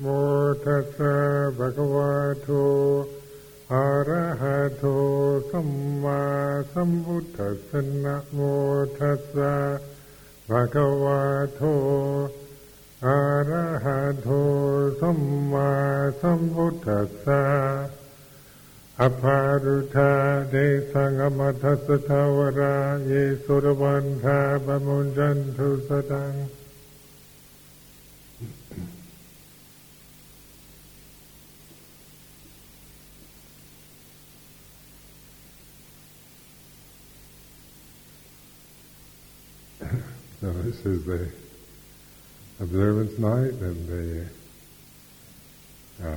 โมตัสสะภะคะวะโตอะระหะโตสัมมาสัมพุทธัสสะนะโมตัสสะภะคะวะโตอะระหะโตสัมมาสัมพุทธัสสะอภารุธาเดสังอมัทัสสะทาวราเยสุรวันธาบมุญจันทุสตัง this is the observance night and the uh,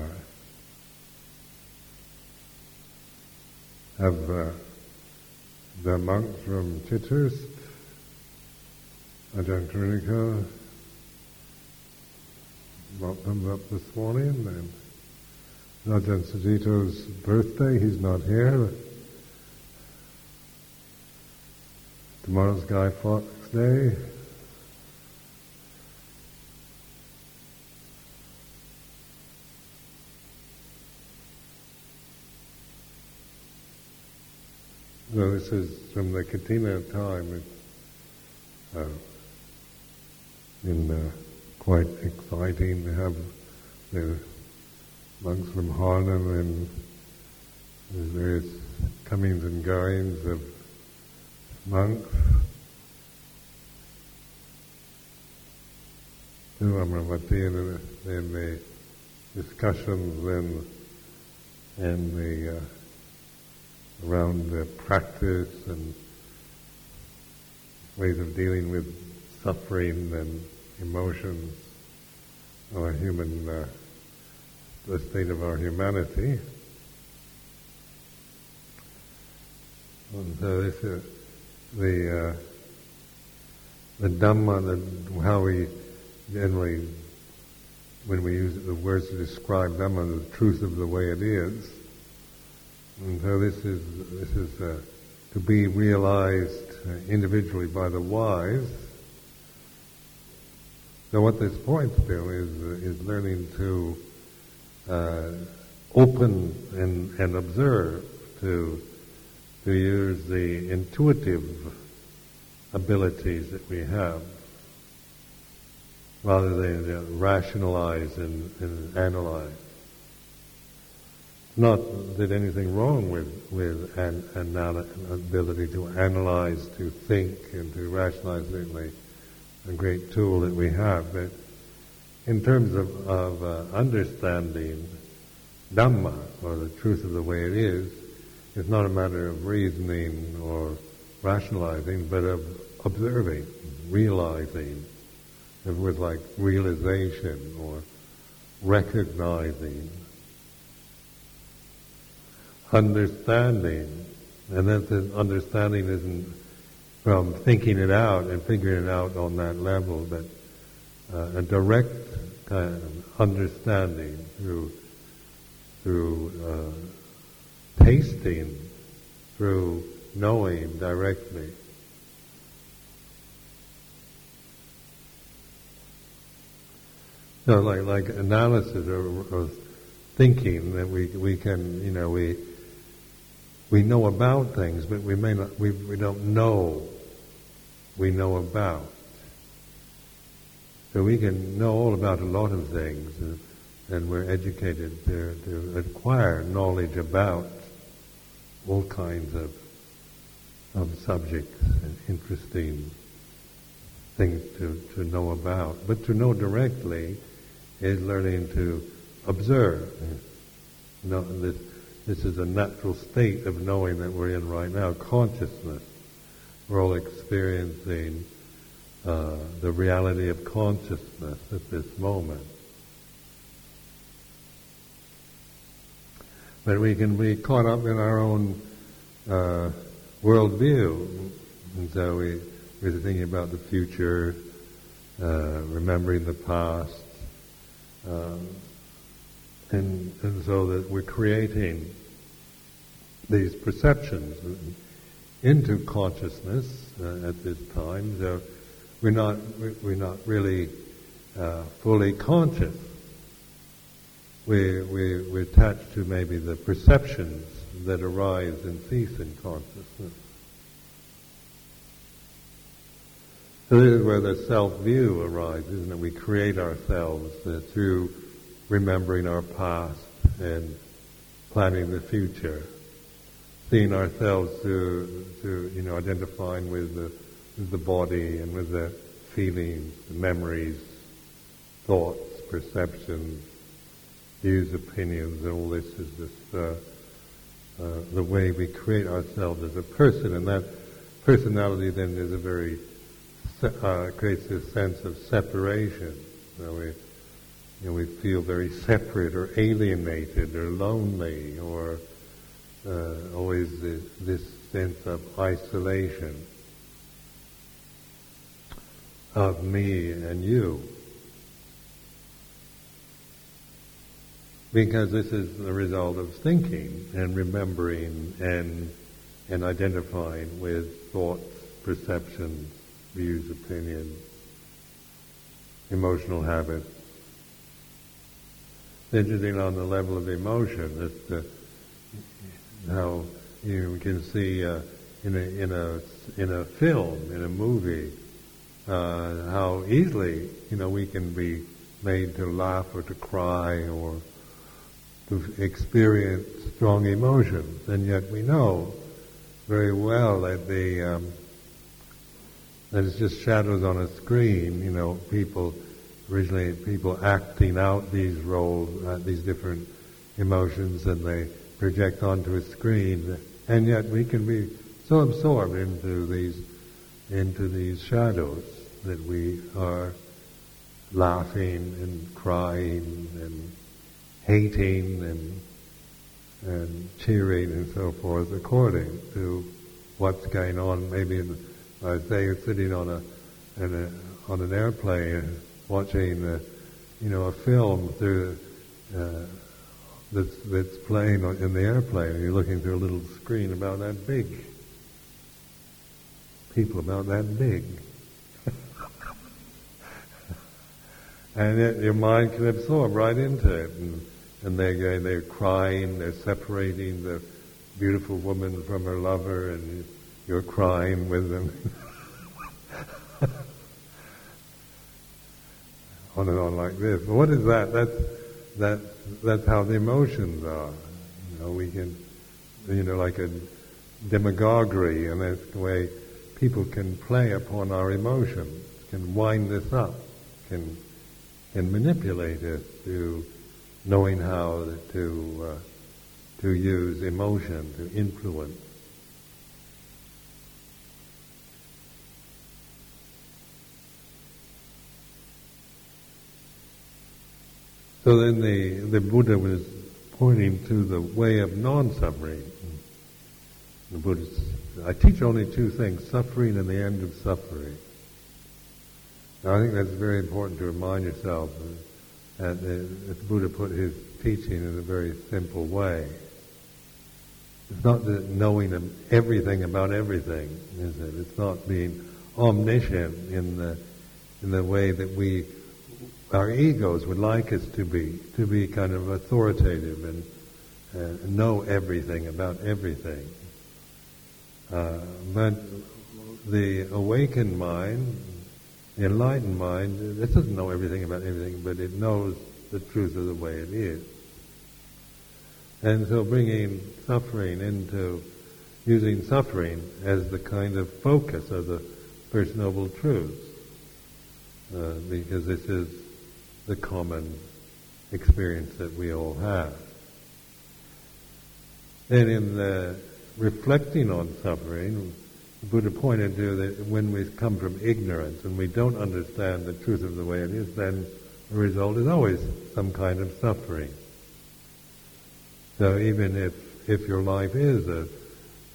have uh, the monks from Chithurst, Ajahn Karuniko, brought them up this morning and Ajahn Sucitto's birthday, he's not here. Tomorrow's Guy Fawkes Day. So this is from the Kathina time. It's uh, been uh, quite exciting to have the monks from Harnham and the various comings and goings of monks. And then the discussions and, and the uh, around the practice and ways of dealing with suffering and emotions our human, uh, the state of our humanity. And so this is the uh, the Dhamma, the, how we generally, when we use the words to describe Dhamma, the truth of the way it is, and so this is this is uh, to be realized uh, individually by the wise. So what this points to is is learning to uh, open and and observe to to use the intuitive abilities that we have rather than uh, rationalize and, and analyze not that anything wrong with with an, an ability to analyze, to think, and to rationalize. Certainly, a great tool that we have. But in terms of, of uh, understanding Dhamma, or the truth of the way it is, it's not a matter of reasoning or rationalizing, but of observing, realizing. It was like realization or recognizing understanding, and that understanding isn't from thinking it out and figuring it out on that level, but uh, a direct kind of understanding through through uh, tasting, through knowing directly. So, like like analysis or, or thinking that we we can you know we we know about things, but we may not, we, we don't know we know about. So we can know all about a lot of things, and, and we're educated to, to acquire knowledge about all kinds of, of subjects and interesting things to, to know about. But to know directly is learning to observe. You know, this, this is a natural state of knowing that we're in right now, consciousness. We're all experiencing uh, the reality of consciousness at this moment. But we can be caught up in our own uh, worldview. And so we, we're thinking about the future, uh, remembering the past, um, and, and so that we're creating these perceptions into consciousness uh, at this time. So we're not we're not really uh, fully conscious we, we, we attach to maybe the perceptions that arise and cease in consciousness. So this is where the self-view arises, and we create ourselves uh, through remembering our past and planning the future, seeing ourselves to, through you know, identifying with the, with the body and with the feelings, the memories, thoughts, perceptions, views, opinions, and all this is just uh, uh, the way we create ourselves as a person, and that personality then is a very uh, creates this sense of separation. Know, we, you know, we feel very separate or alienated or lonely or uh, always this, this sense of isolation of me and you. Because this is the result of thinking and remembering and, and identifying with thoughts, perceptions, views, opinions, emotional habits. Interesting on the level of emotion, that uh, how you can see uh, in a in a in a film, in a movie, uh, how easily you know we can be made to laugh or to cry or to experience strong emotions, and yet we know very well that the um, that it's just shadows on a screen. You know, people originally people acting out these roles, uh, these different emotions, and they project onto a screen. And yet we can be so absorbed into these into these shadows that we are laughing and crying and hating and and cheering and so forth according to what's going on maybe in I say sitting on a, a on an airplane watching a, you know a film through uh, that's that's playing in the airplane and you're looking through a little screen about that big people about that big and it, your mind can absorb right into it and and they they're crying they're separating the beautiful woman from her lover and you're crying with them. on and on like this. What is that? That's that that's how the emotions are. You know, we can you know, like a demagoguery and that's the way people can play upon our emotions, can wind us up, can can manipulate us to knowing how to uh, to use emotion to influence So then the, the Buddha was pointing to the way of non-suffering. The Buddha, said, I teach only two things, suffering and the end of suffering. Now I think that's very important to remind yourself that, that the Buddha put his teaching in a very simple way. It's not the knowing everything about everything, is it? It's not being omniscient in the in the way that we our egos would like us to be, to be kind of authoritative and uh, know everything about everything. Uh, but the awakened mind, the enlightened mind, it doesn't know everything about everything, but it knows the truth of the way it is. And so bringing suffering into, using suffering as the kind of focus of the First Noble Truths, uh, because this is the common experience that we all have. And in the reflecting on suffering, Buddha pointed to that when we come from ignorance and we don't understand the truth of the way it is, then the result is always some kind of suffering. So even if if your life is a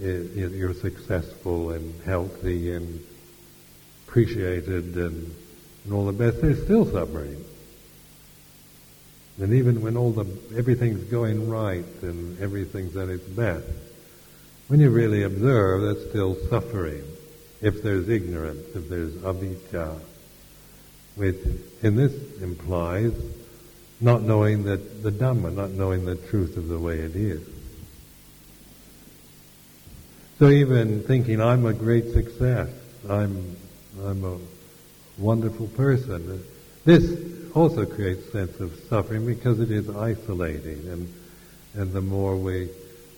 you're successful and healthy and appreciated and, and all the best, there's still suffering. And even when all the everything's going right and everything's at its best, when you really observe, that's still suffering. If there's ignorance, if there's avijja, which in this implies not knowing that the Dhamma, not knowing the truth of the way it is. So even thinking I'm a great success, I'm, I'm a wonderful person, this also creates sense of suffering because it is isolating and, and the more we,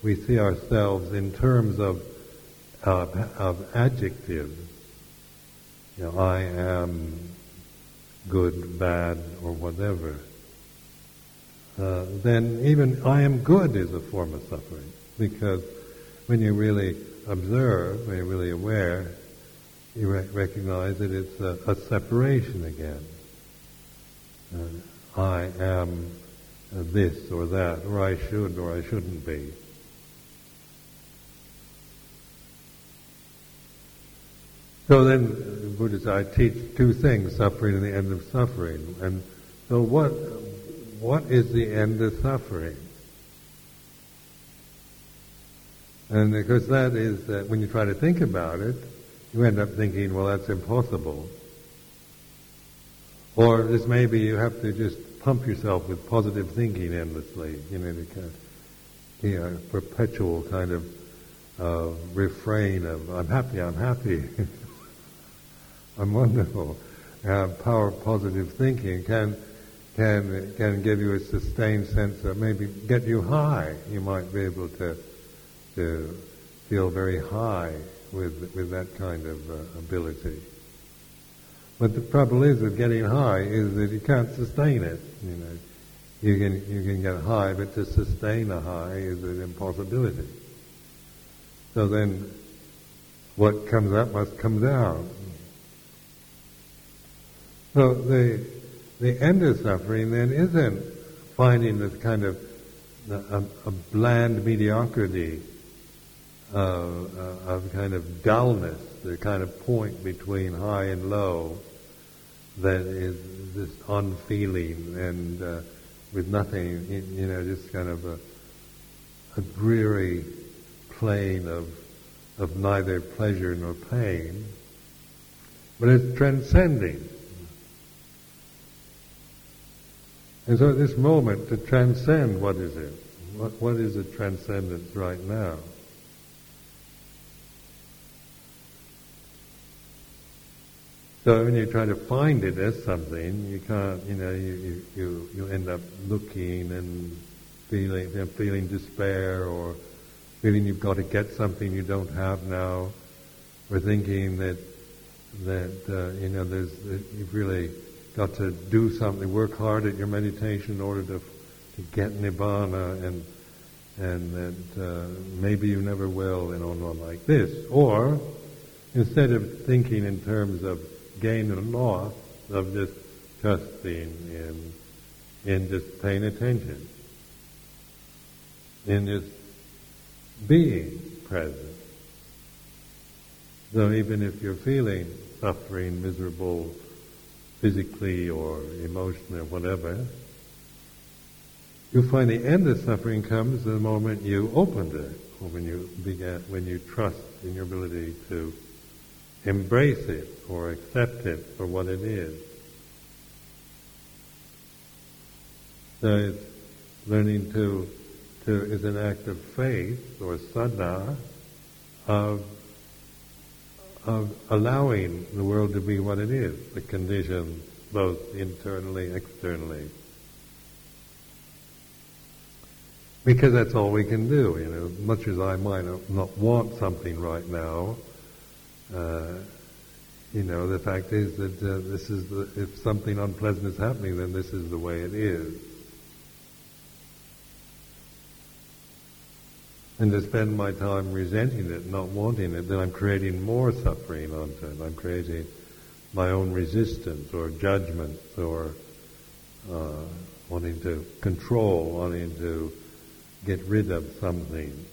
we see ourselves in terms of, of, of adjectives, you know, I am good, bad, or whatever, uh, then even I am good is a form of suffering. Because when you really observe, when you're really aware, you re- recognize that it's a, a separation again. I am this or that, or I should or I shouldn't be. So then, Buddha said, I teach two things, suffering and the end of suffering. And so what, what is the end of suffering? And because that is, that when you try to think about it, you end up thinking, well, that's impossible. Or this maybe you have to just pump yourself with positive thinking endlessly, you know, to kind you know, perpetual kind of uh, refrain of, I'm happy, I'm happy. I'm wonderful. Uh, power of positive thinking can can can give you a sustained sense of maybe get you high. You might be able to to feel very high with with that kind of uh, ability. But the trouble is with getting high is that you can't sustain it. You know, you can you can get high, but to sustain a high is an impossibility. So then, what comes up must come down. So the the end of suffering then isn't finding this kind of a, a bland mediocrity of, uh, of kind of dullness, the kind of point between high and low that is this unfeeling and uh, with nothing, you know, just kind of a, a dreary plane of of neither pleasure nor pain, but it's transcending. And so at this moment, to transcend, what is it? What, what is the transcendence right now? So when you try to find it as something, you can't, you know, you, you, you end up looking and feeling, you know, feeling despair or feeling you've got to get something you don't have now, or thinking that, that, uh, you know, there's, that you've really got to do something, work hard at your meditation in order to, to get nibbana and, and that uh, maybe you never will and on and on like this. Or, instead of thinking in terms of gain and loss, of just trusting in, in just paying attention, in just being present. So even if you're feeling suffering, miserable, physically or emotionally or whatever, you find the end of suffering comes the moment you opened it, or when you began, when you trust in your ability to embrace it or accept it for what it is. So it's learning to, to is an act of faith or saddha of of allowing the world to be what it is, the conditions both internally, externally. Because that's all we can do, you know, much as I might not want something right now, uh, you know, the fact is that uh, this is the, if something unpleasant is happening, then this is the way it is. and to spend my time resenting it, not wanting it, then I'm creating more suffering onto it. I'm creating my own resistance or judgment or uh, wanting to control, wanting to get rid of something.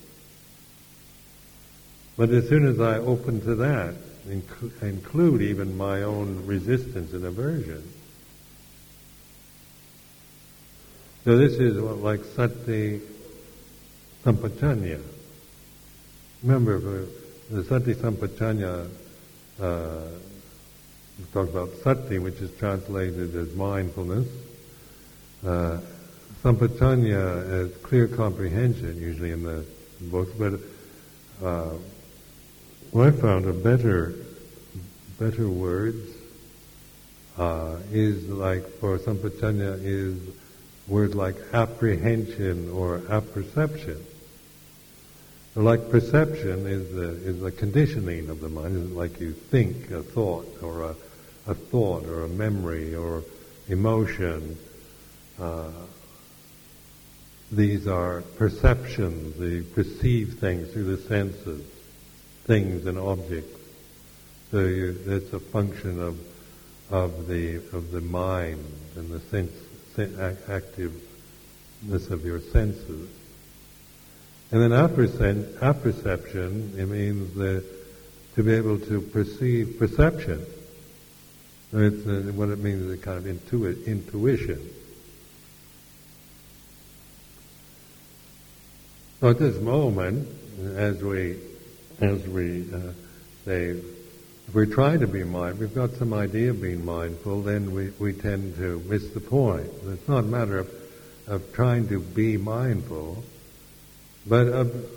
But as soon as I open to that, inc- include even my own resistance and aversion. So this is what, like sati sampajanya. Remember, the sati sampajanya, uh, about sati, which is translated as mindfulness. uh, sampajanya as clear comprehension, usually in the books, but uh, what I found a better, better words uh, is like for sampajanya is words like apprehension or apperception. Like perception is the, is the conditioning of the mind. It's like you think a thought or a, a thought or a memory or emotion. Uh, these are perceptions. You perceive things through the senses, things and objects. So you, that's a function of of the of the mind and the sense, activeness of your senses. And then apperception, it means the, to be able to perceive perception. It's uh, what it means is a kind of intuit, intuition. So at this moment, as we, as we uh, say, if we try to be mindful, we've got some idea of being mindful, then we, we tend to miss the point. It's not a matter of, of trying to be mindful, but of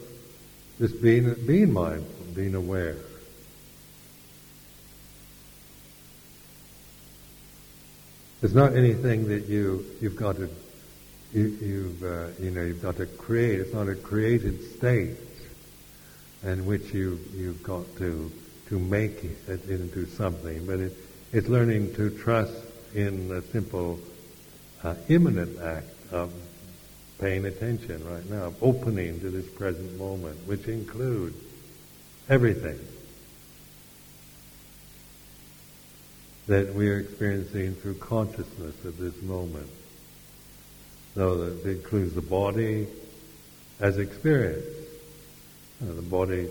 just being, being mindful, being aware. It's not anything that you you've got to you, have uh, you know you've got to create. It's not a created state in which you you've got to to make it into something, but it, it's learning to trust in a simple, uh, immanent act of paying attention right now, of opening to this present moment, which includes everything that we are experiencing through consciousness at this moment. So that includes the body as experience. Know, the body,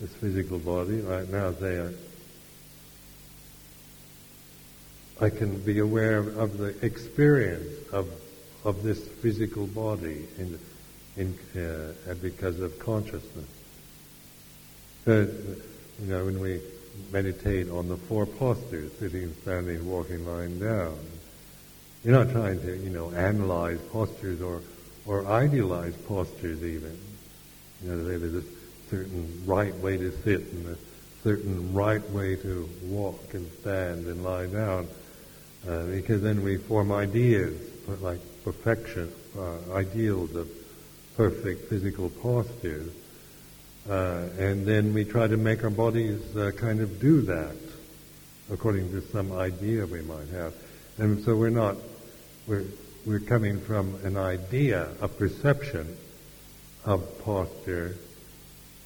this physical body, right now they are I can be aware of the experience of of this physical body in, in, uh, because of consciousness. But, you know, when we meditate on the four postures, sitting, standing, walking, lying down, you're not trying to, you know, analyze postures or, or idealize postures even. You know, there's a certain right way to sit and a certain right way to walk and stand and lie down, uh, because then we form ideas, like perfection, uh, ideals of perfect physical posture. Uh, and then we try to make our bodies uh, kind of do that according to some idea we might have. And so we're not, we're, we're coming from an idea, a perception of posture,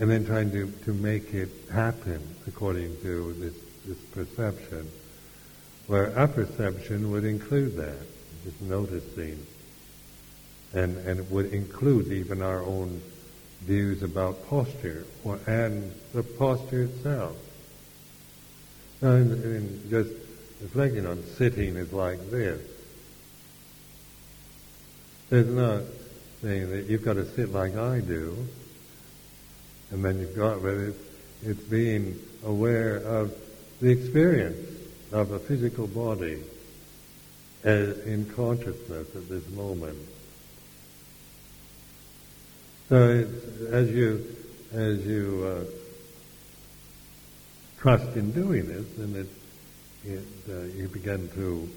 and then trying to, to make it happen according to this, this perception, where our perception would include that just noticing, and, and it would include even our own views about posture or, and the posture itself. And, in just reflecting on sitting is like this. There's not saying that you've got to sit like I do, and then you've got, but it's, it's being aware of the experience of a physical body as in consciousness at this moment. So as you as you uh, trust in doing this, then it, it uh, you begin to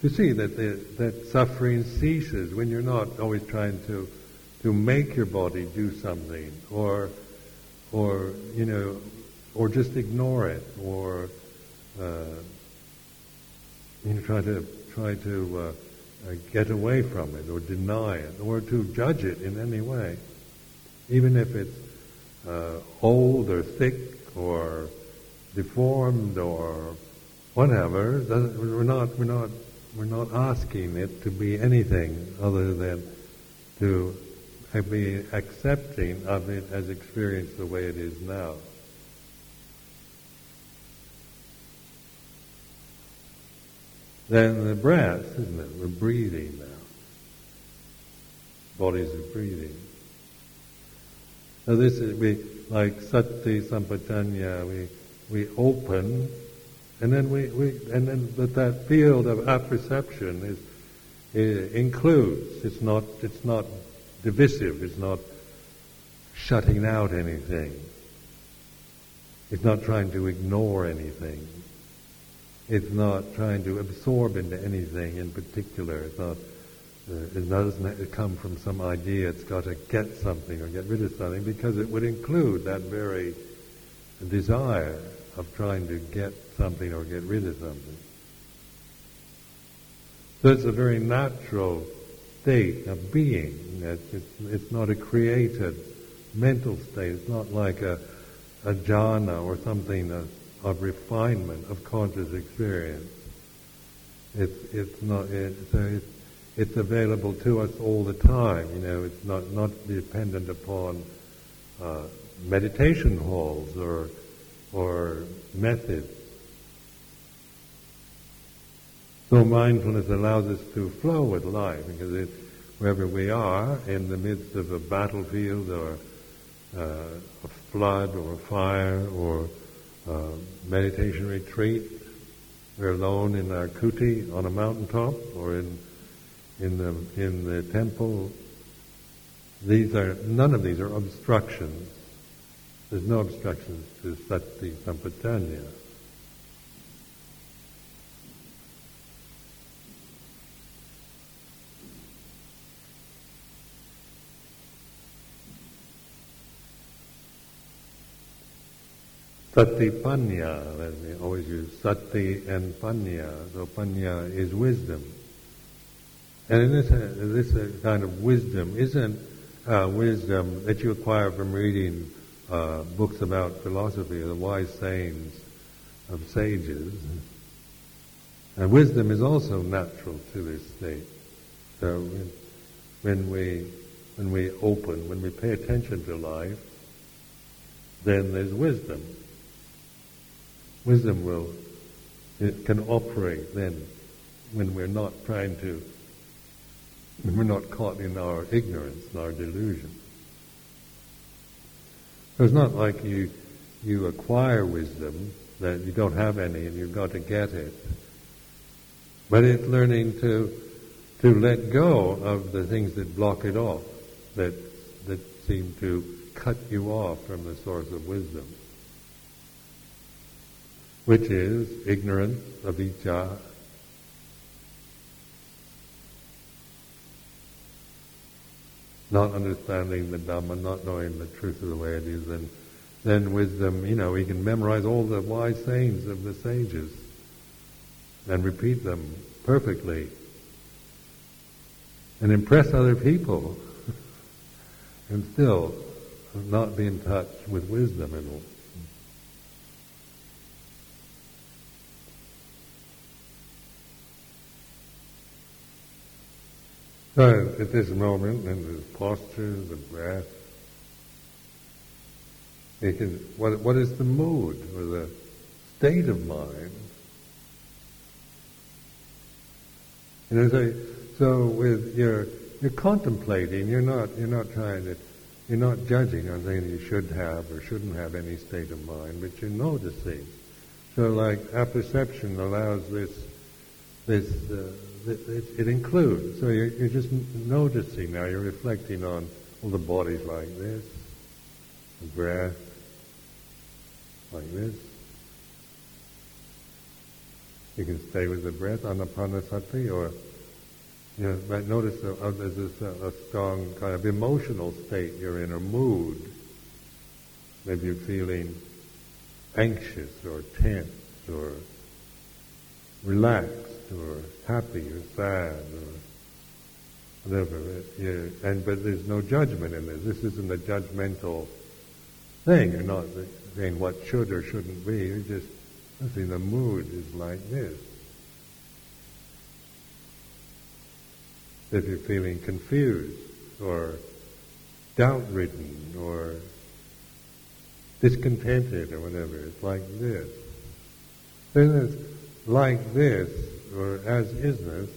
to see that the, that suffering ceases when you're not always trying to to make your body do something or or you know or just ignore it or uh, you know try to try to uh, uh, get away from it or deny it or to judge it in any way, even if it's uh, old or thick or deformed or whatever. We're not we're not we're not asking it to be anything other than to be accepting of it as experienced the way it is now. Then the breath, isn't it? We're breathing now. Bodies are breathing. Now this is we like sati sampajanya. We we open, and then we, we and then but that field of apperception is it includes. It's not, it's not divisive. It's not shutting out anything. It's not trying to ignore anything. It's not trying to absorb into anything in particular. It's not, uh, it doesn't come from some idea. It's got to get something or get rid of something because it would include that very desire of trying to get something or get rid of something. So it's a very natural state of being. It's, it's, it's not a created mental state. It's not like a, a jhana or something of, of refinement of conscious experience. It's, it's not, it, so it's, it's available to us all the time. You know, it's not, not dependent upon uh, meditation halls or, or methods. So mindfulness allows us to flow with life because it, wherever we are, in the midst of a battlefield or uh, a flood or a fire or a meditation retreat, we're alone in our kuti on a mountaintop or in in the in the temple. These are none of these are obstructions. There's no obstructions to sati sampajanya. Sati panya, we always use sati and panya. So panya is wisdom. And this, uh, this uh, kind of wisdom isn't uh, wisdom that you acquire from reading uh, books about philosophy, or the wise sayings of sages. And wisdom is also natural to this state. So when we when we open, when we pay attention to life, then there's wisdom. Wisdom will, it can operate then when we're not trying to, when we're not caught in our ignorance and our delusion. So it's not like you, you acquire wisdom, that you don't have any and you've got to get it. But it's learning to, to let go of the things that block it off, that, that seem to cut you off from the source of wisdom which is ignorance, avijja. Not understanding the Dhamma, not knowing the truth of the way it is, and then wisdom, you know, we can memorize all the wise sayings of the sages and repeat them perfectly and impress other people and still not be in touch with wisdom at all. So at this moment, in the posture, the breath, you can, what, what is the mood or the state of mind? Know, so, so with your, you're contemplating, you're not, you're not trying to, you're not judging on saying you should have or shouldn't have any state of mind, but you're noticing. So like apperception allows this, this, uh, it, it, includes. So you're, you're, just noticing now, you're reflecting on all the bodies like this, the breath like this. You can stay with the breath, anapanasati, or you know, but notice that uh, there's this, uh, a strong kind of emotional state you're in, a mood. Maybe you're feeling anxious or tense or relaxed or happy or sad or whatever. And but there's no judgment in this. This isn't a judgmental thing. You're not saying what should or shouldn't be. You're just see the mood is like this. If you're feeling confused or doubt-ridden or discontented or whatever, it's like this. Then it's like this or as isness,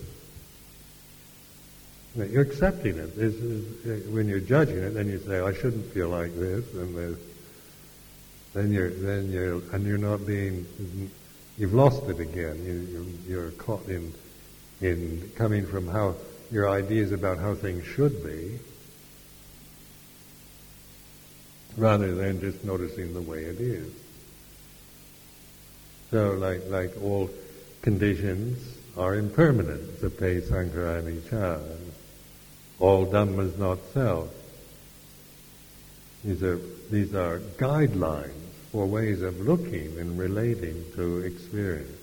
you're accepting it. This is, uh, when you're judging it, then you say, "I shouldn't feel like this," and then you're then you're and you're not being. You've lost it again. You, you you're caught in in coming from how your ideas about how things should be, rather than just noticing the way it is. So, like like all conditions are impermanent. Sabbe sankhara anicca. All Dhammas not self. These are these are guidelines for ways of looking and relating to experience.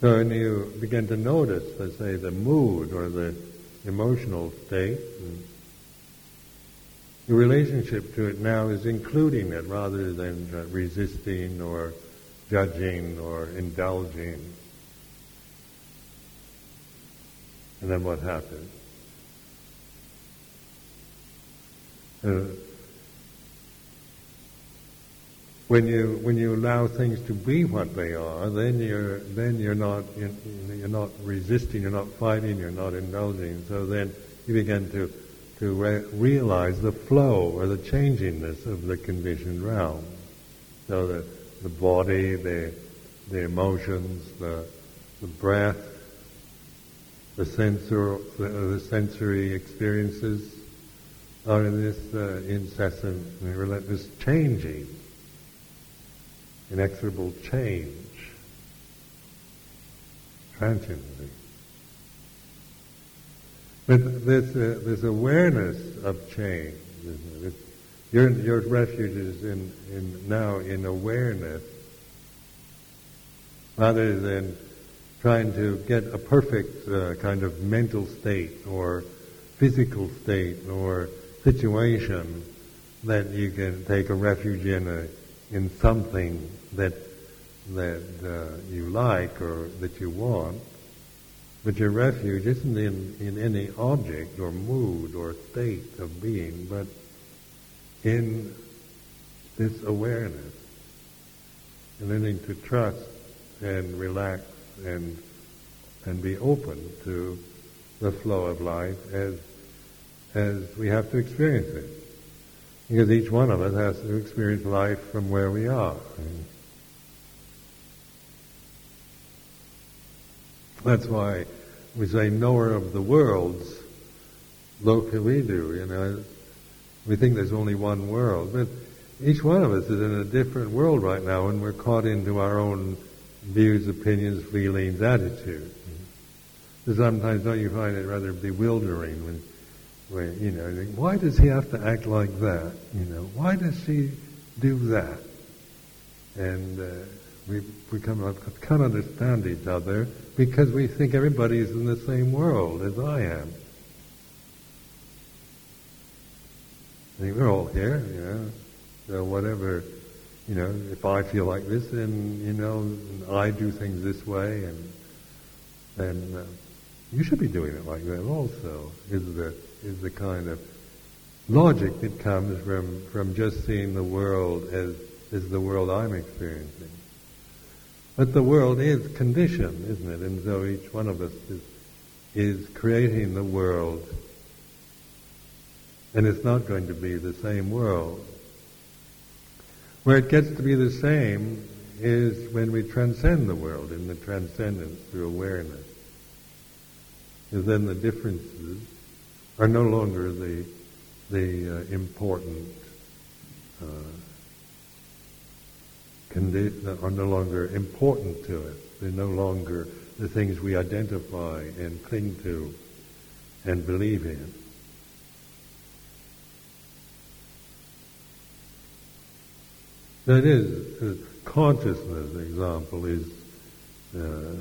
So when you begin to notice, let's say, the mood or the emotional state, your relationship to it now is including it rather than uh, resisting or judging or indulging. And then what happens? Uh, when you when you allow things to be what they are, then you're then you're not you're, you're not resisting, you're not fighting, you're not indulging. So then you begin to to re- realize the flow or the changingness of the conditioned realm. So the the body, the the emotions, the the breath, the sensor the, the sensory experiences are in this uh, incessant, relentless changing inexorable change, transiently. But this, uh, this awareness of change, your, your refuge is in, in now in awareness rather than trying to get a perfect uh, kind of mental state or physical state or situation that you can take a refuge in a, in something that that uh, you like or that you want, but your refuge isn't in, in any object or mood or state of being, but in this awareness and learning to trust and relax and and be open to the flow of life as as we have to experience it. Because each one of us has to experience life from where we are. That's why we say knower of the worlds, do, you know. We think there's only one world, but each one of us is in a different world right now and we're caught into our own views, opinions, feelings, attitudes. So sometimes don't you find it rather bewildering when where, you know, why does he have to act like that? You know, why does she do that? And uh, we become can't understand each other because we think everybody is in the same world as I am. I think we're all here, you know. So whatever, you know, if I feel like this, then you know, I do things this way, and then uh, you should be doing it like that also. Is the is the kind of logic that comes from, from just seeing the world as, as the world I'm experiencing. But the world is conditioned, isn't it? And so each one of us is, is creating the world. And it's not going to be the same world. Where it gets to be the same is when we transcend the world in the transcendence through awareness. And then the differences are no longer the the uh, important uh, condi- are no longer important to us. They're no longer the things we identify and cling to and believe in. That is, uh, consciousness, example, is uh,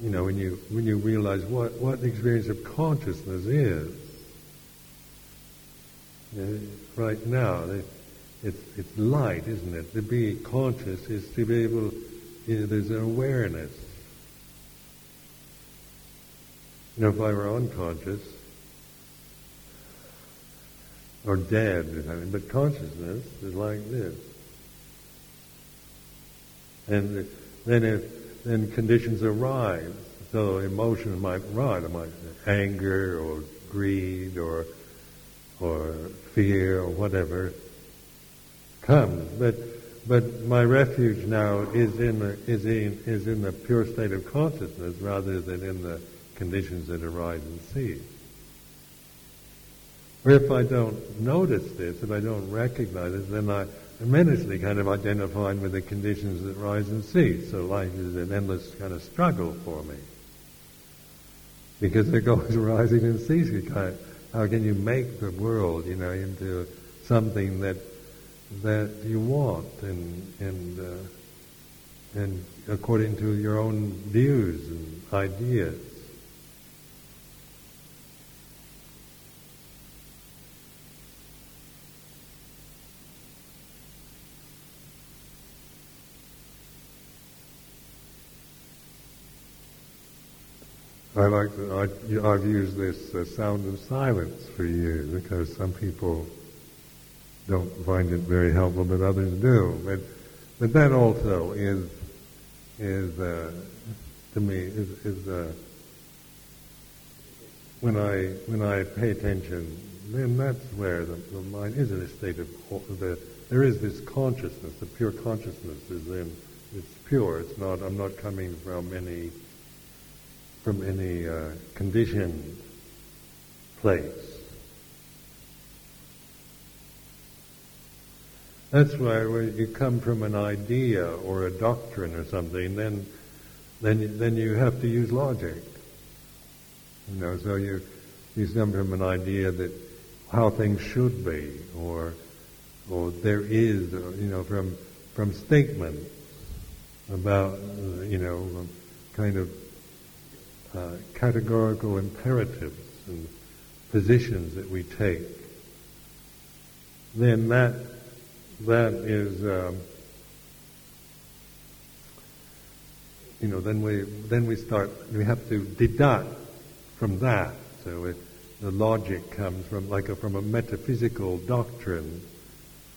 you know, when you when you realize what what the experience of consciousness is. right now, it's it's light, isn't it? To be conscious is to be able. You know, there's an awareness. You know, if I were unconscious or dead, I mean, but consciousness is like this. And then if then conditions arise. So emotions might rise, might anger or greed or or fear or whatever comes. But but my refuge now is in the, is in is in the pure state of consciousness rather than in the conditions that arise and cease. Or if I don't notice this, if I don't recognize it, then I mentally kind of identified with the conditions that rise and cease. So life is an endless kind of struggle for me. Because it goes rising and ceasing. How can you make the world, you know, into something that that you want and and uh, and according to your own views and ideas? I like to, I, have used this uh, sound of silence for years because some people don't find it very helpful, but others do. But but that also is is uh, to me is, is uh, when I when I pay attention, then that's where the, the mind is in a state of the there is this consciousness, the pure consciousness is in it's pure. It's not. I'm not coming from any from any uh, conditioned place. That's why when you come from an idea or a doctrine or something, then then then you have to use logic. You know, so you you come from an idea that how things should be, or or there is, you know, from from statements about, you know, kind of uh, categorical imperatives and positions that we take, then that that is um, you know then we then we start we have to deduct from that. So it, the logic comes from like a, from a metaphysical doctrine,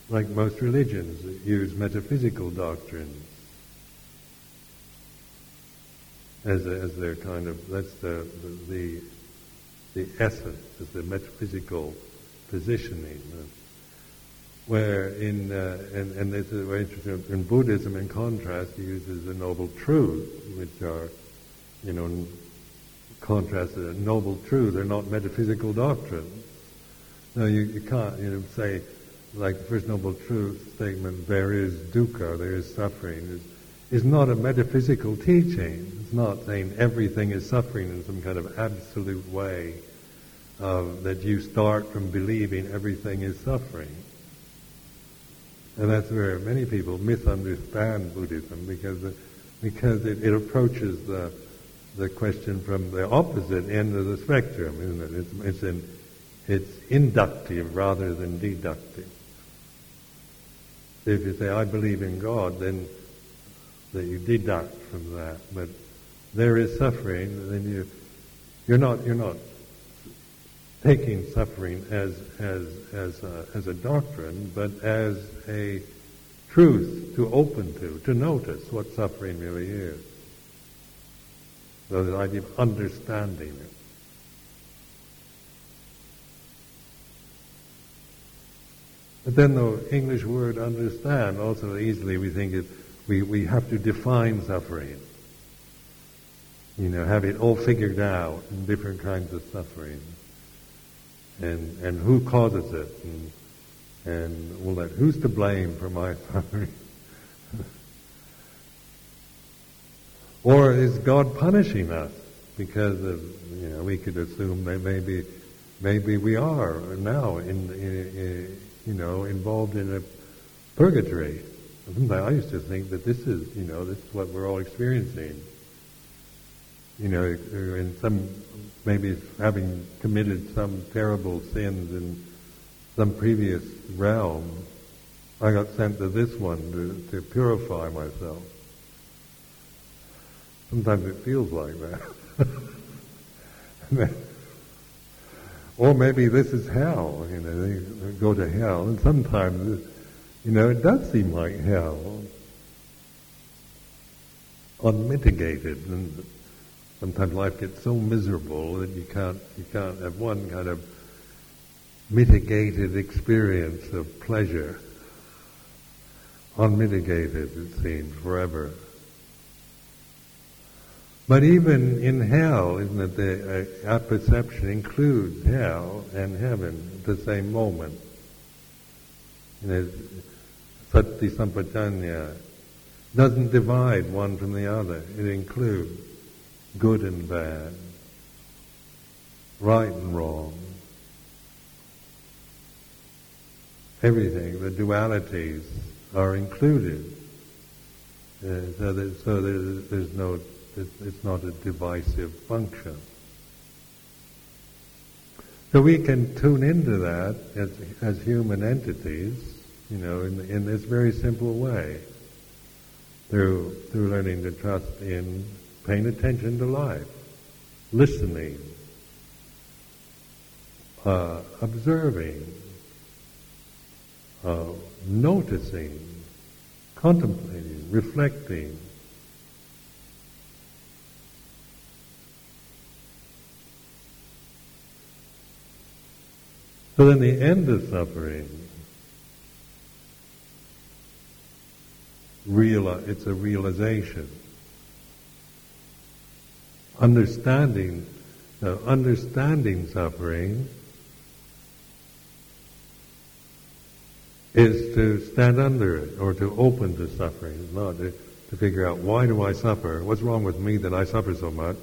like most religions use metaphysical doctrines as, a, as their kind of, that's the, the, the essence, is the metaphysical positioning. Where in, uh, and, and this is very interesting, in Buddhism in contrast, he uses the noble truths, which are, you know, contrast to noble truths, they're not metaphysical doctrines. No, you, you can't, you know, say, like the first noble truth statement, there is dukkha, there is suffering, is, is not a metaphysical teaching. It's not saying everything is suffering in some kind of absolute way, uh, that you start from believing everything is suffering. And that's where many people misunderstand Buddhism because because it, it approaches the the question from the opposite end of the spectrum, isn't it? It's it's, it's inductive rather than deductive. If you say I believe in God, then that you deduct from that, but there is suffering, then you you're not you're not taking suffering as as as a, as a doctrine, but as a truth to open to, to notice what suffering really is. So the idea of understanding it. But then the English word understand also easily we think it, we, we have to define suffering you know, have it all figured out in different kinds of suffering, and and who causes it, and and well, that who's to blame for my suffering, or is God punishing us because of you know we could assume that maybe maybe we are now in, in, in you know involved in a purgatory. I used to think that this is you know this is what we're all experiencing. You know, in some, maybe having committed some terrible sins in some previous realm, I got sent to this one to, to purify myself. Sometimes it feels like that. or maybe this is hell, you know, they go to hell. And sometimes, you know, it does seem like hell. Unmitigated. And Sometimes life gets so miserable that you can't you can't have one kind of mitigated experience of pleasure. unmitigated, it seems, forever. But even in hell, isn't it, the, uh, our perception includes hell and heaven at the same moment. You sati sampajanya doesn't divide one from the other. It includes good and bad, right and wrong, everything. The dualities are included. Uh, so, so there's no, it's not a divisive function. So we can tune into that as, as human entities, you know, in, in this very simple way, through through learning to trust in paying attention to life, listening, uh, observing, uh, noticing, contemplating, reflecting. So then the end of suffering, reali- it's a realization. Understanding, understanding suffering is to stand under it or to open to suffering, not to, to figure out why do I suffer? What's wrong with me that I suffer so much?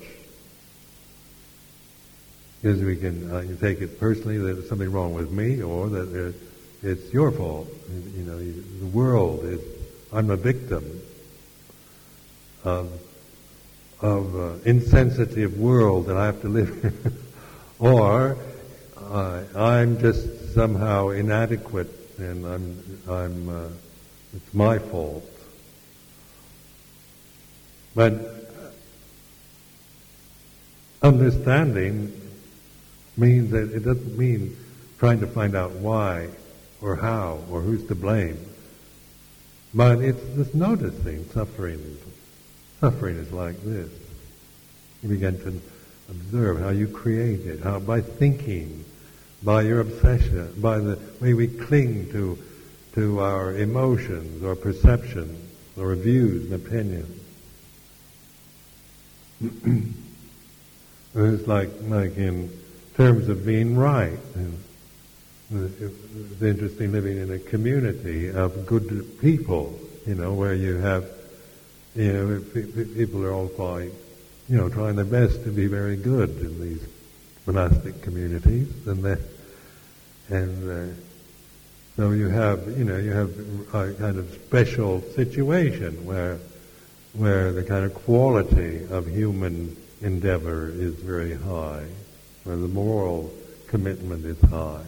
Because we can uh, you take it personally that there's something wrong with me or that it's your fault. You know, the world is, I'm a victim of, of uh, insensitive world that I have to live in. or uh, I'm just somehow inadequate and I'm, I'm, uh, it's my fault. But understanding means that it doesn't mean trying to find out why or how or who's to blame. But it's this noticing suffering. Suffering is like this. You begin to observe how you create it, how by thinking, by your obsession, by the way we cling to, to our emotions or perceptions or views and opinions. it's like, like in terms of being right. It's interesting living in a community of good people, you know, where you have, you know, people are all quite, you know, trying their best to be very good in these monastic communities, and and uh, so you have, you know, you have a kind of special situation where, where the kind of quality of human endeavor is very high, where the moral commitment is high,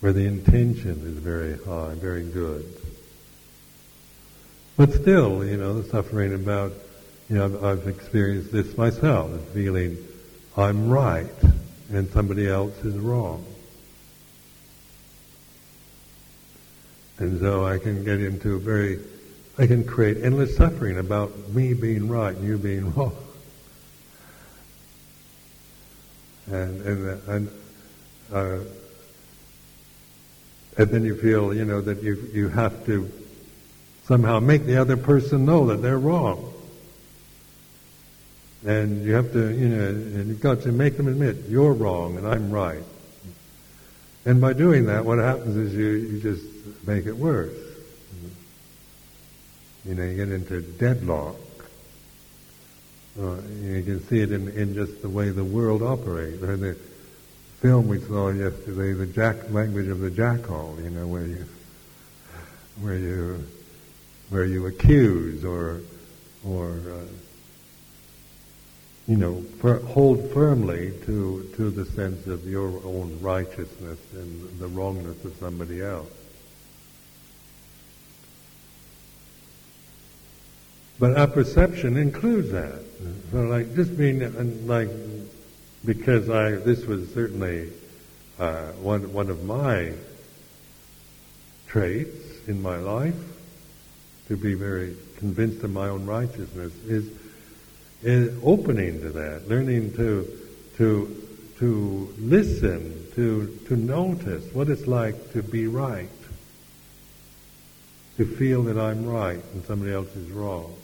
where the intention is very high, very good. But still, you know, the suffering about, you know, I've, I've experienced this myself, feeling I'm right and somebody else is wrong. And so I can get into a very, I can create endless suffering about me being right and you being wrong. And, and, and, uh, and then you feel, you know, that you, you have to somehow make the other person know that they're wrong. And you have to, you know, and you've got to make them admit, you're wrong and I'm right. And by doing that, what happens is you, you just make it worse. You know, you get into deadlock. Uh, you can see it in, in just the way the world operates. Or the film we saw yesterday, the jack language of the jackal. You know, where you where you where you accuse or or uh, you know fir- hold firmly to to the sense of your own righteousness and the wrongness of somebody else. But our perception includes that. So like just being like because I this was certainly uh, one one of my traits in my life to be very convinced of my own righteousness is is opening to that, learning to to to listen, to to notice what it's like to be right to feel that I'm right and somebody else is wrong.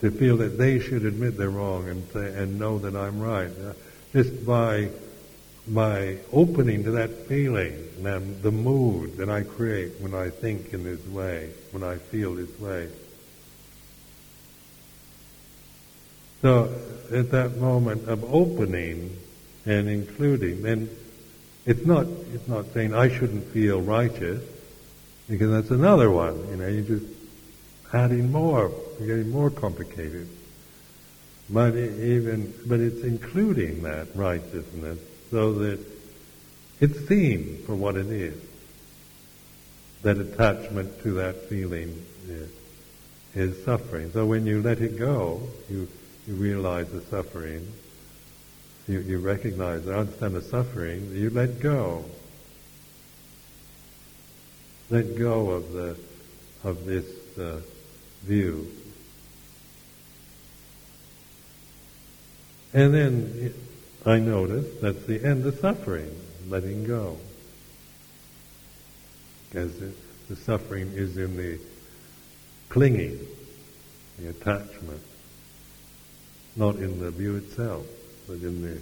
To feel that they should admit they're wrong and, and know that I'm right. Uh, just by, by opening to that feeling and the mood that I create when I think in this way, when I feel this way. So at that moment of opening and including, then it's not it's not saying I shouldn't feel righteous, because that's another one. You know, you're just adding more, you're getting more complicated. But even but it's including that righteousness so that it's seen for what it is. That attachment to that feeling is, is suffering. So when you let it go, you you realize the suffering, you, you recognize, I understand the suffering, you let go. Let go of the of this uh, view. And then I notice that's the end of suffering, letting go. Because the suffering is in the clinging, the attachment not in the view itself, but in the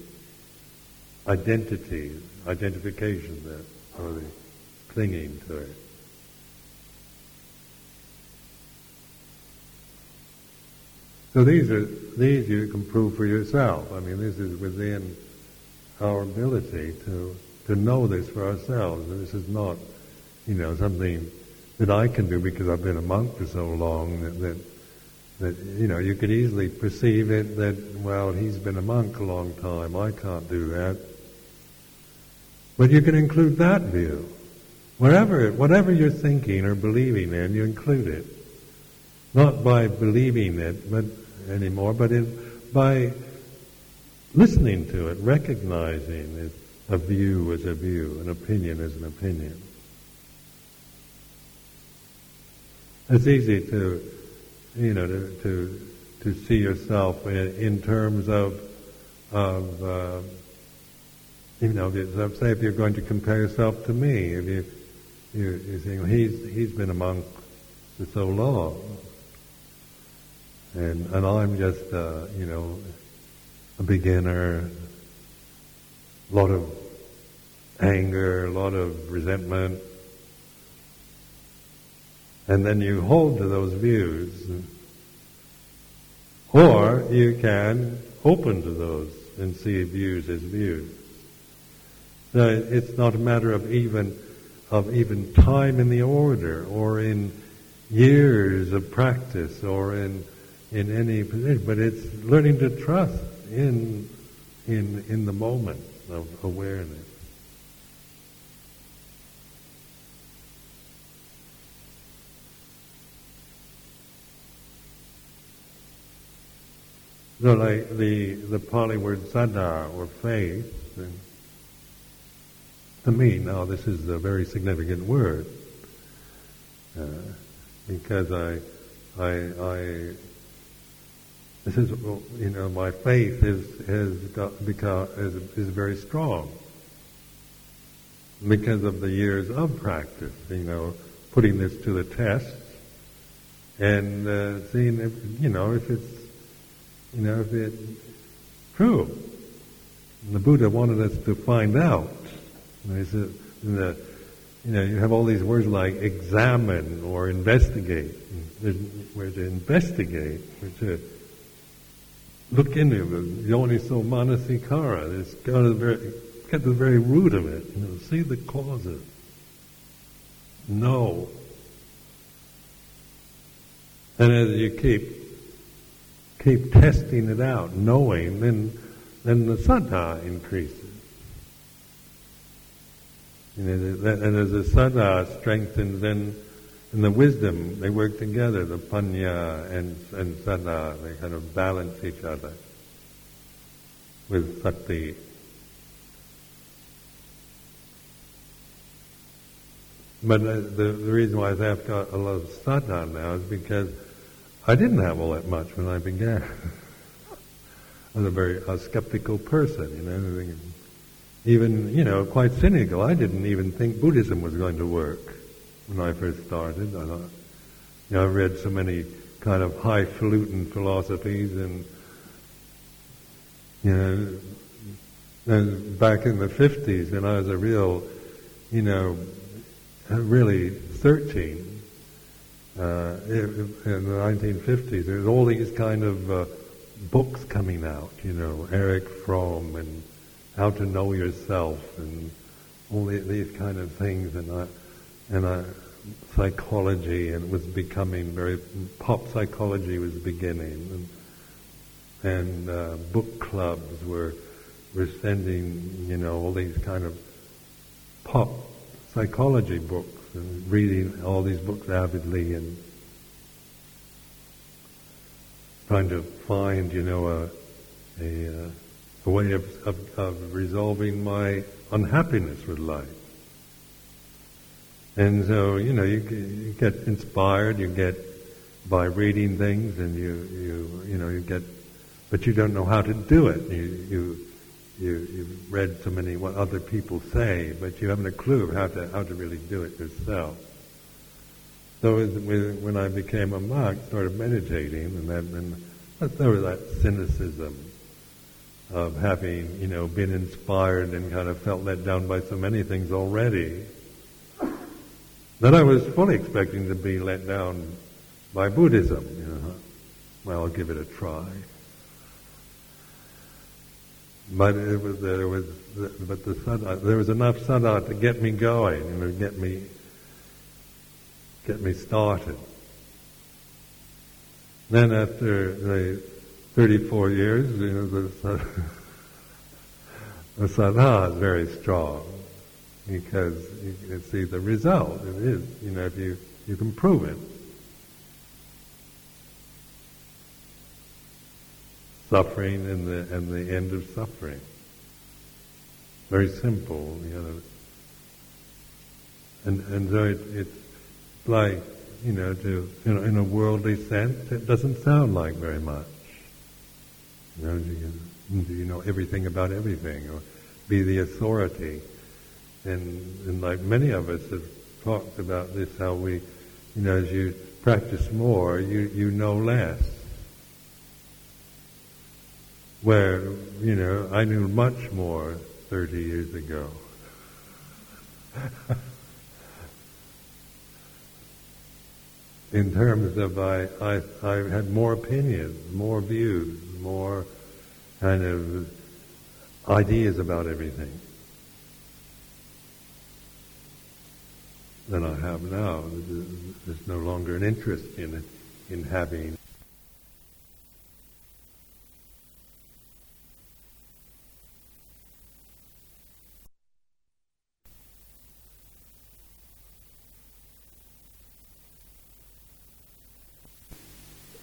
identity, identification that, or the clinging to it. So these are these you can prove for yourself. I mean, this is within our ability to to know this for ourselves. And this is not, you know, something that I can do because I've been a monk for so long that, that that, you know, you could easily perceive it that, well, he's been a monk a long time, I can't do that. But you can include that view. Wherever, whatever you're thinking or believing in, you include it. Not by believing it but anymore, but by listening to it, recognizing it, a view as a view, an opinion as an opinion. It's easy to you know, to, to, to see yourself in, in terms of, of uh, you know, say if you're going to compare yourself to me, if you, you, you think he's, he's been a monk for so long, and, and I'm just, uh, you know, a beginner, a lot of anger, a lot of resentment, and then you hold to those views. Or you can open to those and see views as views. So it's not a matter of even of even time in the order or in years of practice or in in any position, but it's learning to trust in in in the moment of awareness. So like the, the Pali word saddha or faith, to me now this is a very significant word uh, because I, I, I, this is, you know, my faith is, has become, is, is very strong because of the years of practice, you know, putting this to the test and uh, seeing if, you know, if it's you know, if it's true. And the Buddha wanted us to find out. And he said, the, you know, you have all these words like examine or investigate. We're to investigate, we're to look into it. Yoniso manasikara. It's got to the very, get to the very root of it. You know, see the causes. Know. And as you keep keep testing it out, knowing, then then the saddha increases. And as the saddha strengthens, then and the wisdom they work together. The panya and and saddha they kind of balance each other with sati. But uh, the, the reason why I've got a lot of saddha now is because I didn't have all that much when I began. I was a very a skeptical person, you know, even, you know, quite cynical. I didn't even think Buddhism was going to work. When I first started. I, thought, you know, I read so many kind of highfalutin philosophies and, you know, and back in the 50s when I was a real, you know, really searching, uh, in the 1950s, there was all these kind of uh, books coming out, you know, Erich Fromm and How to Know Yourself and all these kind of things, and I, and I, psychology, and it was becoming very pop psychology was beginning, and, and uh, book clubs were were sending, you know, all these kind of pop psychology books and reading all these books avidly and trying to find, you know, a a, uh, a way of, of, of resolving my unhappiness with life. And so, you know, you, you get inspired, you get by reading things, and you, you, you know, you get, but you don't know how to do it. You, you, you, you've read so many what other people say, but you haven't a clue of how to, how to really do it yourself. So when I became a monk, started meditating, and then there was that cynicism of having, you know, been inspired and kind of felt let down by so many things already, that I was fully expecting to be let down by Buddhism. You know, well, I'll give it a try. But it was there was but the saddha, there was enough saddha to get me going, you know, get me get me started. Then after the 34 years, you know, the, the saddha is very strong because you can see the result. It is, you know, if you, you can prove it. Suffering and the, and the end of suffering. Very simple, you know. And, and so it, it's like, you know, to, you know, in a worldly sense, it doesn't sound like very much. You know, do you, do you know everything about everything, or be the authority? And, and like many of us have talked about this, how we, you know, as you practice more, you, you know less. Where, you know, I knew much more 30 years ago. in terms of I, I, I had more opinions, more views, more kind of ideas about everything than I have now. There's no longer an interest in in having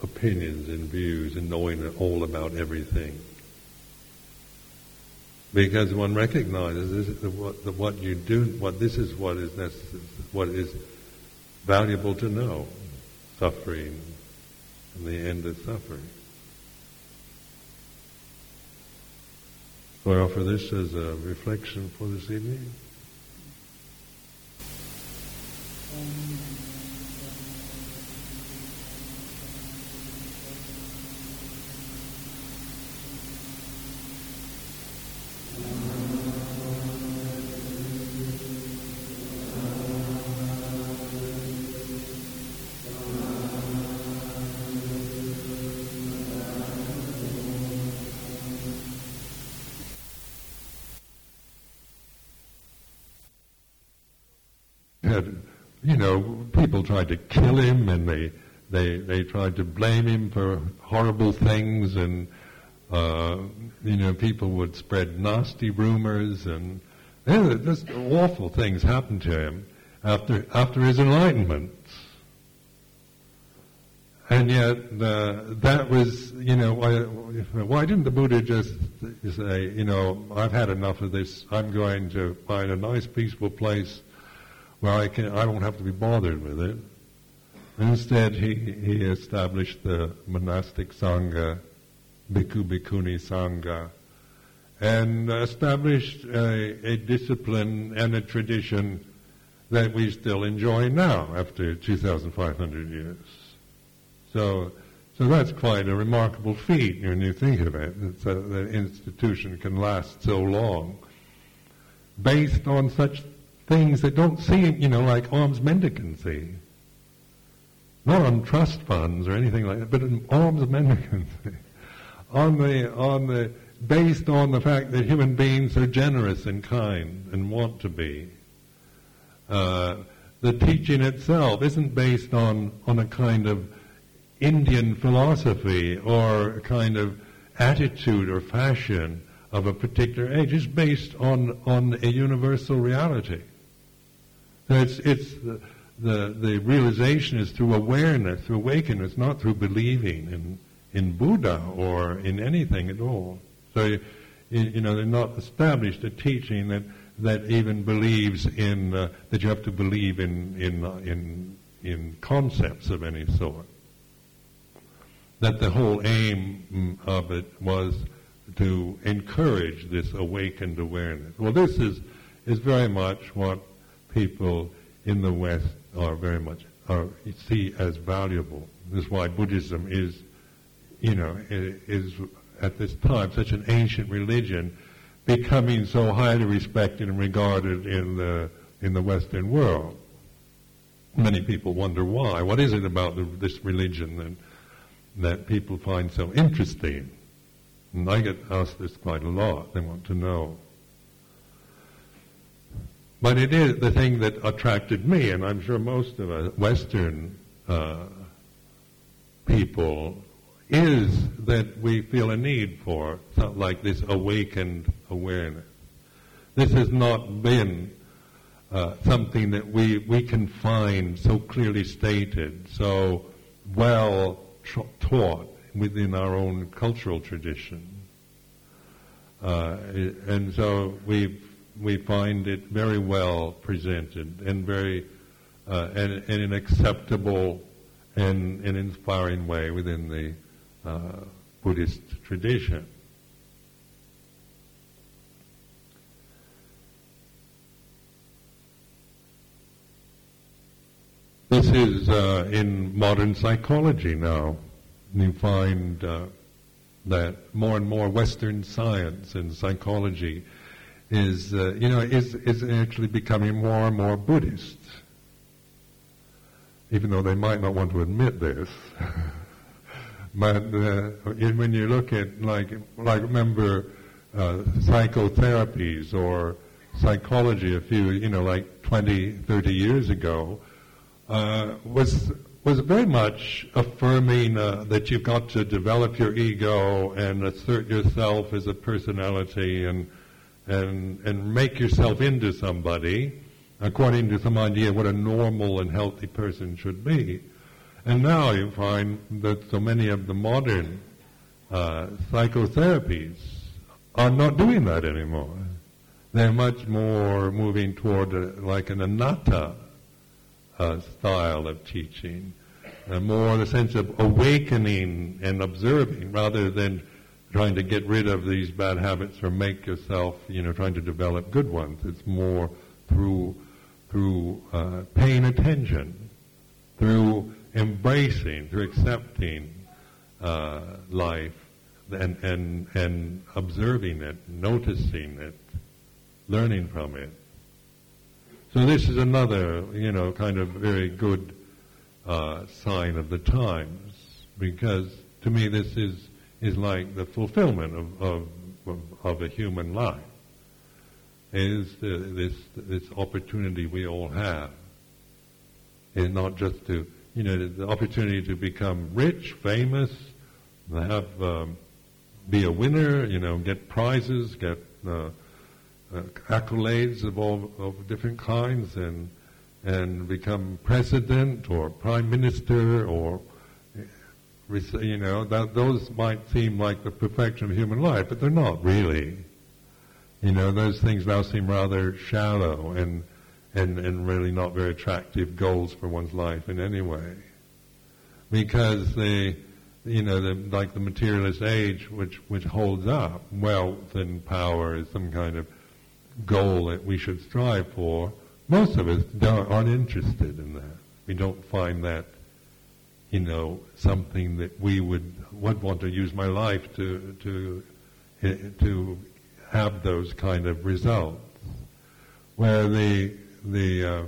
opinions and views and knowing all about everything. Because one recognizes that what, what you do, what this is what is necessary, what is valuable to know, suffering and the end of suffering. So I offer this as a reflection for this evening. Um. Tried to kill him and they, they, they tried to blame him for horrible things and, uh, you know, people would spread nasty rumors and just awful things happened to him after, after his enlightenment. And yet, uh, that was, you know, why, why didn't the Buddha just say, you know, I've had enough of this, I'm going to find a nice peaceful place where I can I won't have to be bothered with it. Instead, he he established the monastic sangha, bhikkhu bhikkhuni sangha, and established a, a discipline and a tradition that we still enjoy now after 2,500 years. So, so that's quite a remarkable feat when you think of it, that institution can last so long based on such things that don't seem, you know, like alms mendicancy. Not on trust funds or anything like that, but in alms mendicancy. on the, on the, based on the fact that human beings are generous and kind and want to be. Uh, the teaching itself isn't based on, on a kind of Indian philosophy or a kind of attitude or fashion of a particular age. It's based on, on a universal reality. It's, it's the, the, the realization is through awareness, through awakening. It's not through believing in, in Buddha or in anything at all. So, you, you know, they're not established a teaching that, that even believes in, uh, that you have to believe in, in, uh, in, in concepts of any sort. That the whole aim of it was to encourage this awakened awareness. Well, this is, is very much what people in the West are very much are, see as valuable. This is why Buddhism is, you know, is at this time such an ancient religion, becoming so highly respected and regarded in the in the Western world. Many people wonder why. What is it about the, this religion that that people find so interesting? And I get asked this quite a lot. They want to know. But it is the thing that attracted me, and I'm sure most of us Western uh, people, is that we feel a need for something like this awakened awareness. This has not been uh, something that we, we can find so clearly stated, so well tra- taught within our own cultural tradition. Uh, and so we we find it very well presented and very uh, and, and an acceptable and an inspiring way within the uh, Buddhist tradition. This is uh, in modern psychology now. You find uh, that more and more Western science and psychology is, uh, you know, is, is actually becoming more and more Buddhist. Even though they might not want to admit this. but uh, when you look at, like, like remember uh, psychotherapies or psychology a few, you know, like 20, 30 years ago, uh, was was very much affirming uh, that you've got to develop your ego and assert yourself as a personality and and and make yourself into somebody according to some idea of what a normal and healthy person should be. And now you find that so many of the modern uh, psychotherapies are not doing that anymore. They're much more moving toward a, like an anatta uh, style of teaching, uh, more the sense of awakening and observing rather than trying to get rid of these bad habits or make yourself, you know, trying to develop good ones. It's more through through uh, paying attention, through embracing, through accepting uh, life, and and and observing it, noticing it, learning from it. So this is another, you know, kind of very good uh, sign of the times, because to me this is is like the fulfillment of of, of a human life. Is uh, this this opportunity we all have, and not just to you know the opportunity to become rich, famous, have um, be a winner, you know, get prizes, get uh, uh, accolades of all of different kinds and and become president or prime minister or you know that those might seem like the perfection of human life, but they're not really. You know, those things now seem rather shallow and and and really not very attractive goals for one's life in any way, because they you know, the, like the materialist age, which which holds up wealth and power as some kind of goal that we should strive for, most of us aren't interested in that. We don't find that, you know, something that we would would want to use my life to to to have those kind of results. Where the the uh,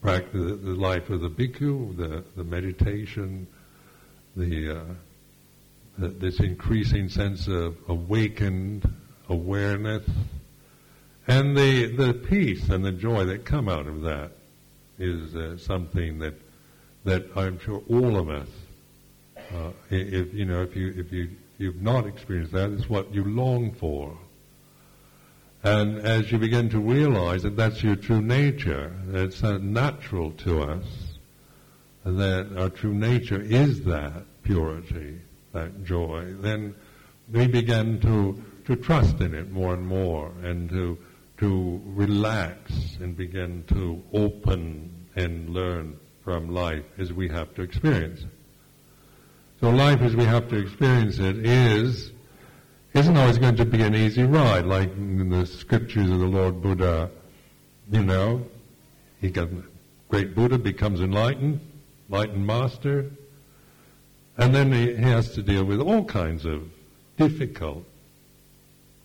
practice, the life of the bhikkhu, the the meditation, the, uh, this increasing sense of awakened awareness, and the the peace and the joy that come out of that is uh, something that that I'm sure all of us, uh, if you know, if you if you you've not experienced that, it's what you long for. And as you begin to realize that that's your true nature, that it's uh, natural to us, and that our true nature is that purity, that joy, then we begin to, to trust in it more and more and to, to relax and begin to open and learn from life as we have to experience. So life as we have to experience it is isn't always going to be an easy ride, like in the scriptures of the Lord Buddha. You know, he got great Buddha becomes enlightened, enlightened master, and then he, he has to deal with all kinds of difficult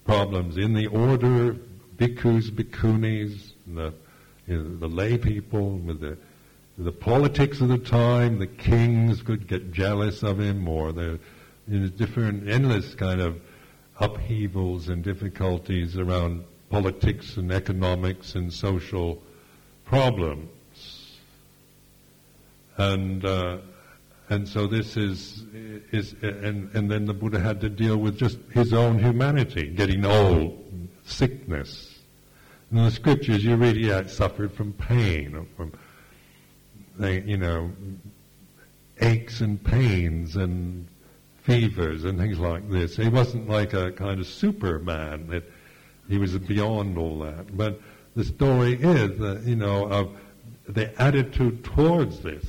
problems in the order, bhikkhus, bhikkhunis, the, you know, the lay people, with the the politics of the time, the kings could get jealous of him, or the you know, different, endless kind of upheavals and difficulties around politics and economics and social problems. And uh, and so this is is and and then the Buddha had to deal with just his own humanity, getting old, sickness. In the scriptures, you suffered from pain from they, you know, aches and pains and fevers and things like this. He wasn't like a kind of Superman that he was beyond all that. But the story is, that, you know, of the attitude towards this,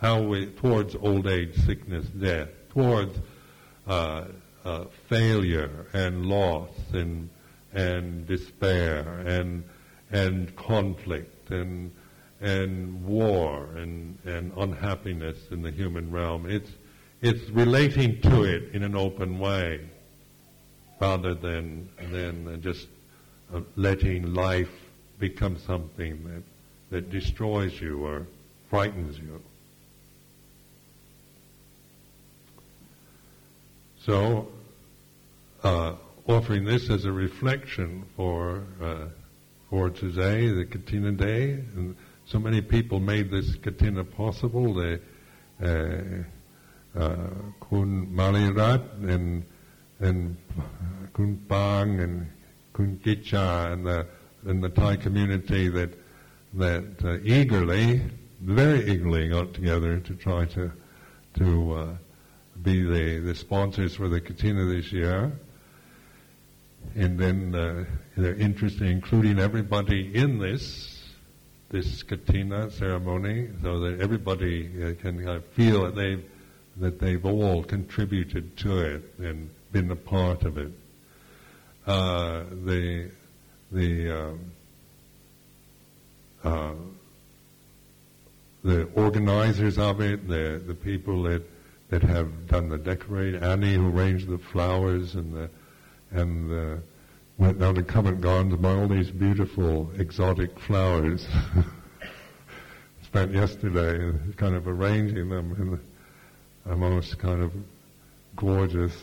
how we, towards old age, sickness, death, towards uh, uh, failure and loss and and despair and and conflict and and war and, and unhappiness in the human realm. It's, it's relating to it in an open way rather than, than just uh, letting life become something that, that destroys you or frightens you. So, uh, offering this as a reflection for uh, for today, the Kathina Day, and so many people made this kathina possible. The uh, uh, Kun Malirat and and Kun Pang and Kun Kicha and the and the Thai community that that uh, eagerly, very eagerly, got together to try to to uh, be the the sponsors for the Kathina this year. And then uh, they're interested in including everybody in this this kathina ceremony so that everybody uh, can uh, feel that they've, that they've all contributed to it and been a part of it. Uh, the, the, um, uh, the organizers of it, the, the people that, that have done the decorate, Annie who arranged the flowers and the, and the, went down to Covent Garden to buy all these beautiful exotic flowers. Spent yesterday kind of arranging them in a most kind of gorgeous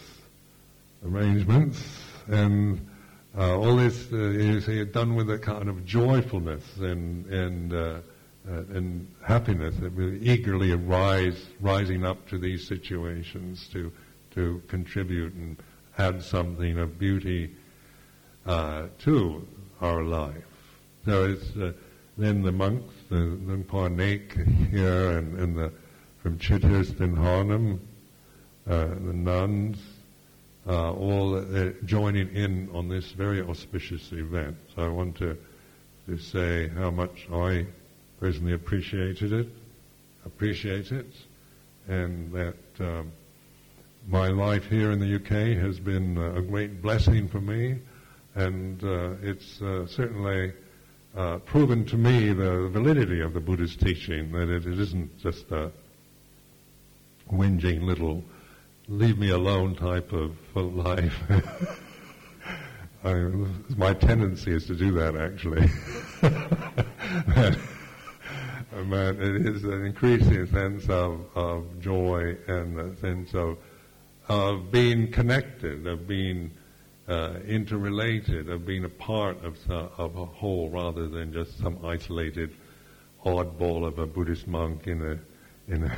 arrangements, and uh, all this uh, is done with a kind of joyfulness and and uh, uh and happiness eagerly arise, rising up to these situations to to contribute and add something of beauty uh, to our life. So it's uh, then the monks, the Luang Por Nek here and, and the from Chithurst and Harnham, uh, the nuns, uh, all uh, joining in on this very auspicious event. So I want to, to say how much I personally appreciated it, appreciate it, and that um, my life here in the UK has been a great blessing for me and uh, it's uh, certainly uh, proven to me the validity of the Buddha's teaching, that it, it isn't just a whinging little leave me alone type of life. I, my tendency is to do that actually. but it is an increasing sense of, of joy and a sense of, of being connected, of being uh, interrelated, of being a part of, uh, of a whole rather than just some isolated oddball of a Buddhist monk in a, in a,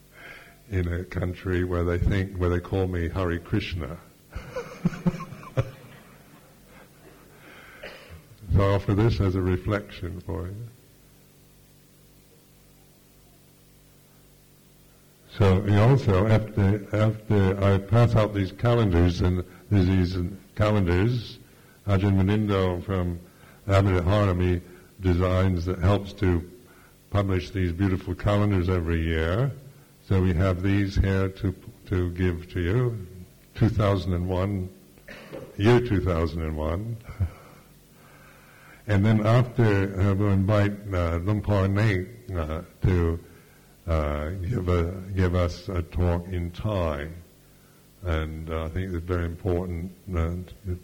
in a country where they think, where they call me Hari Krishna. so I offer this as a reflection for you. So also after after I pass out these calendars and these calendars, Ajahn Munindo from Abbot Harnami designs that helps to publish these beautiful calendars every year. So we have these here to to give to you. 2001, year 2001. and then after, uh, we'll invite uh, Nate uh, to uh, give, a, give us a talk in Thai. And uh, I think it's very important, uh,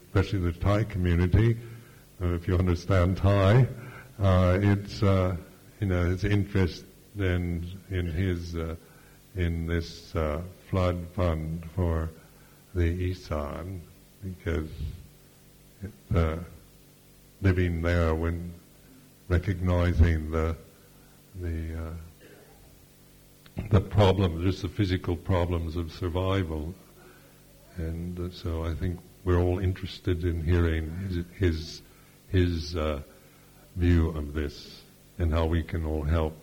especially the Thai community, uh, if you understand Thai, uh, it's, uh, you know, his interest in, in his, in this flood fund for the Isan, because it, living there when recognizing the, the the problem, just the physical problems of survival. And uh, so I think we're all interested in hearing his his, his uh, view of this and how we can all help